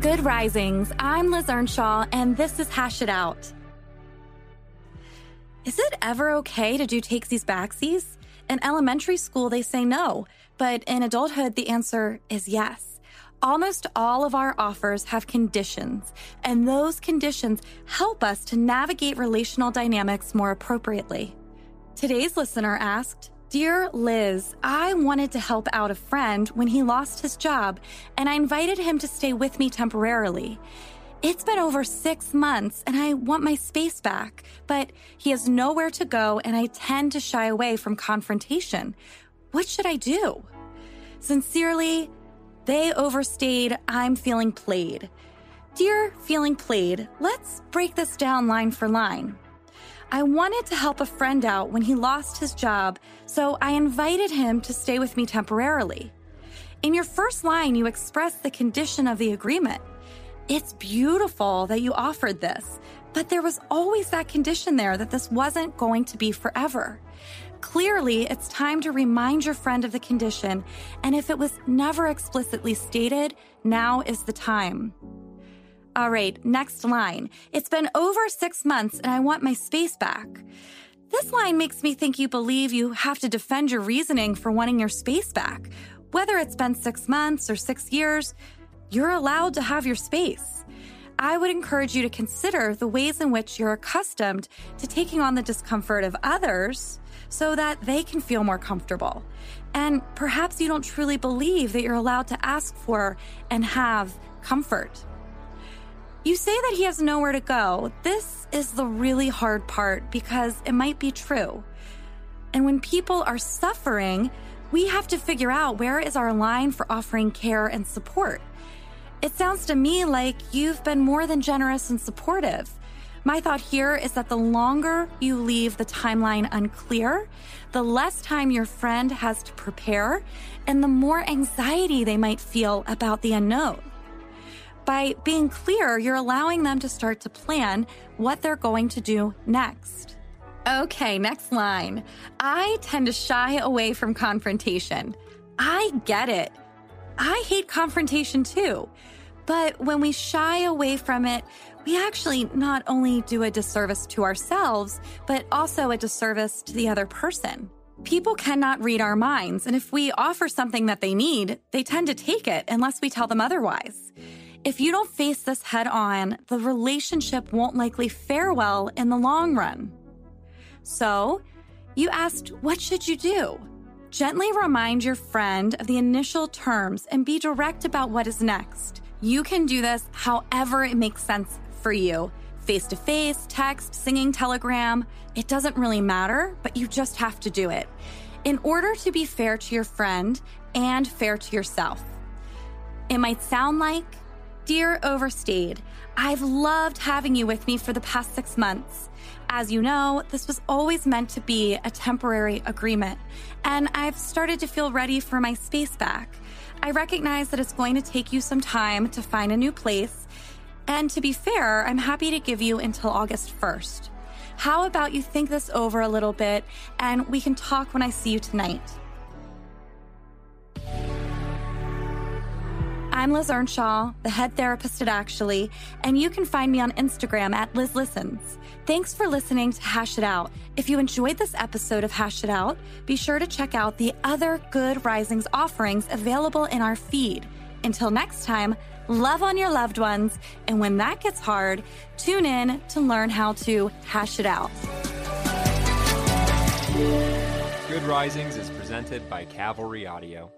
Good risings. I'm Liz Earnshaw, and this is Hash It Out. Is it ever okay to do takesies backsies? In elementary school, they say no, but in adulthood, the answer is yes. Almost all of our offers have conditions, and those conditions help us to navigate relational dynamics more appropriately. Today's listener asked, Dear Liz, I wanted to help out a friend when he lost his job, and I invited him to stay with me temporarily. It's been over six months and I want my space back, but he has nowhere to go and I tend to shy away from confrontation. What should I do? Sincerely, they overstayed, I'm feeling played. Dear feeling played, let's break this down line for line. I wanted to help a friend out when he lost his job, so I invited him to stay with me temporarily. In your first line, you express the condition of the agreement. It's beautiful that you offered this, but there was always that condition there that this wasn't going to be forever. Clearly, it's time to remind your friend of the condition, and if it was never explicitly stated, now is the time. All right, next line. It's been over six months and I want my space back. This line makes me think you believe you have to defend your reasoning for wanting your space back. Whether it's been six months or six years, you're allowed to have your space. I would encourage you to consider the ways in which you're accustomed to taking on the discomfort of others so that they can feel more comfortable. And perhaps you don't truly believe that you're allowed to ask for and have comfort. You say that he has nowhere to go. This is the really hard part because it might be true. And when people are suffering, we have to figure out where is our line for offering care and support. It sounds to me like you've been more than generous and supportive. My thought here is that the longer you leave the timeline unclear, the less time your friend has to prepare, and the more anxiety they might feel about the unknown. By being clear, you're allowing them to start to plan what they're going to do next. Okay, next line. I tend to shy away from confrontation. I get it. I hate confrontation too. But when we shy away from it, we actually not only do a disservice to ourselves, but also a disservice to the other person. People cannot read our minds, and if we offer something that they need, they tend to take it unless we tell them otherwise. If you don't face this head on, the relationship won't likely fare well in the long run. So, you asked, What should you do? Gently remind your friend of the initial terms and be direct about what is next. You can do this however it makes sense for you face to face, text, singing, telegram. It doesn't really matter, but you just have to do it in order to be fair to your friend and fair to yourself. It might sound like Dear Overstayed, I've loved having you with me for the past six months. As you know, this was always meant to be a temporary agreement, and I've started to feel ready for my space back. I recognize that it's going to take you some time to find a new place, and to be fair, I'm happy to give you until August 1st. How about you think this over a little bit and we can talk when I see you tonight? I'm Liz Earnshaw, the head therapist at Actually, and you can find me on Instagram at Liz Listens. Thanks for listening to Hash It Out. If you enjoyed this episode of Hash It Out, be sure to check out the other Good Risings offerings available in our feed. Until next time, love on your loved ones, and when that gets hard, tune in to learn how to hash it out. Good Risings is presented by Cavalry Audio.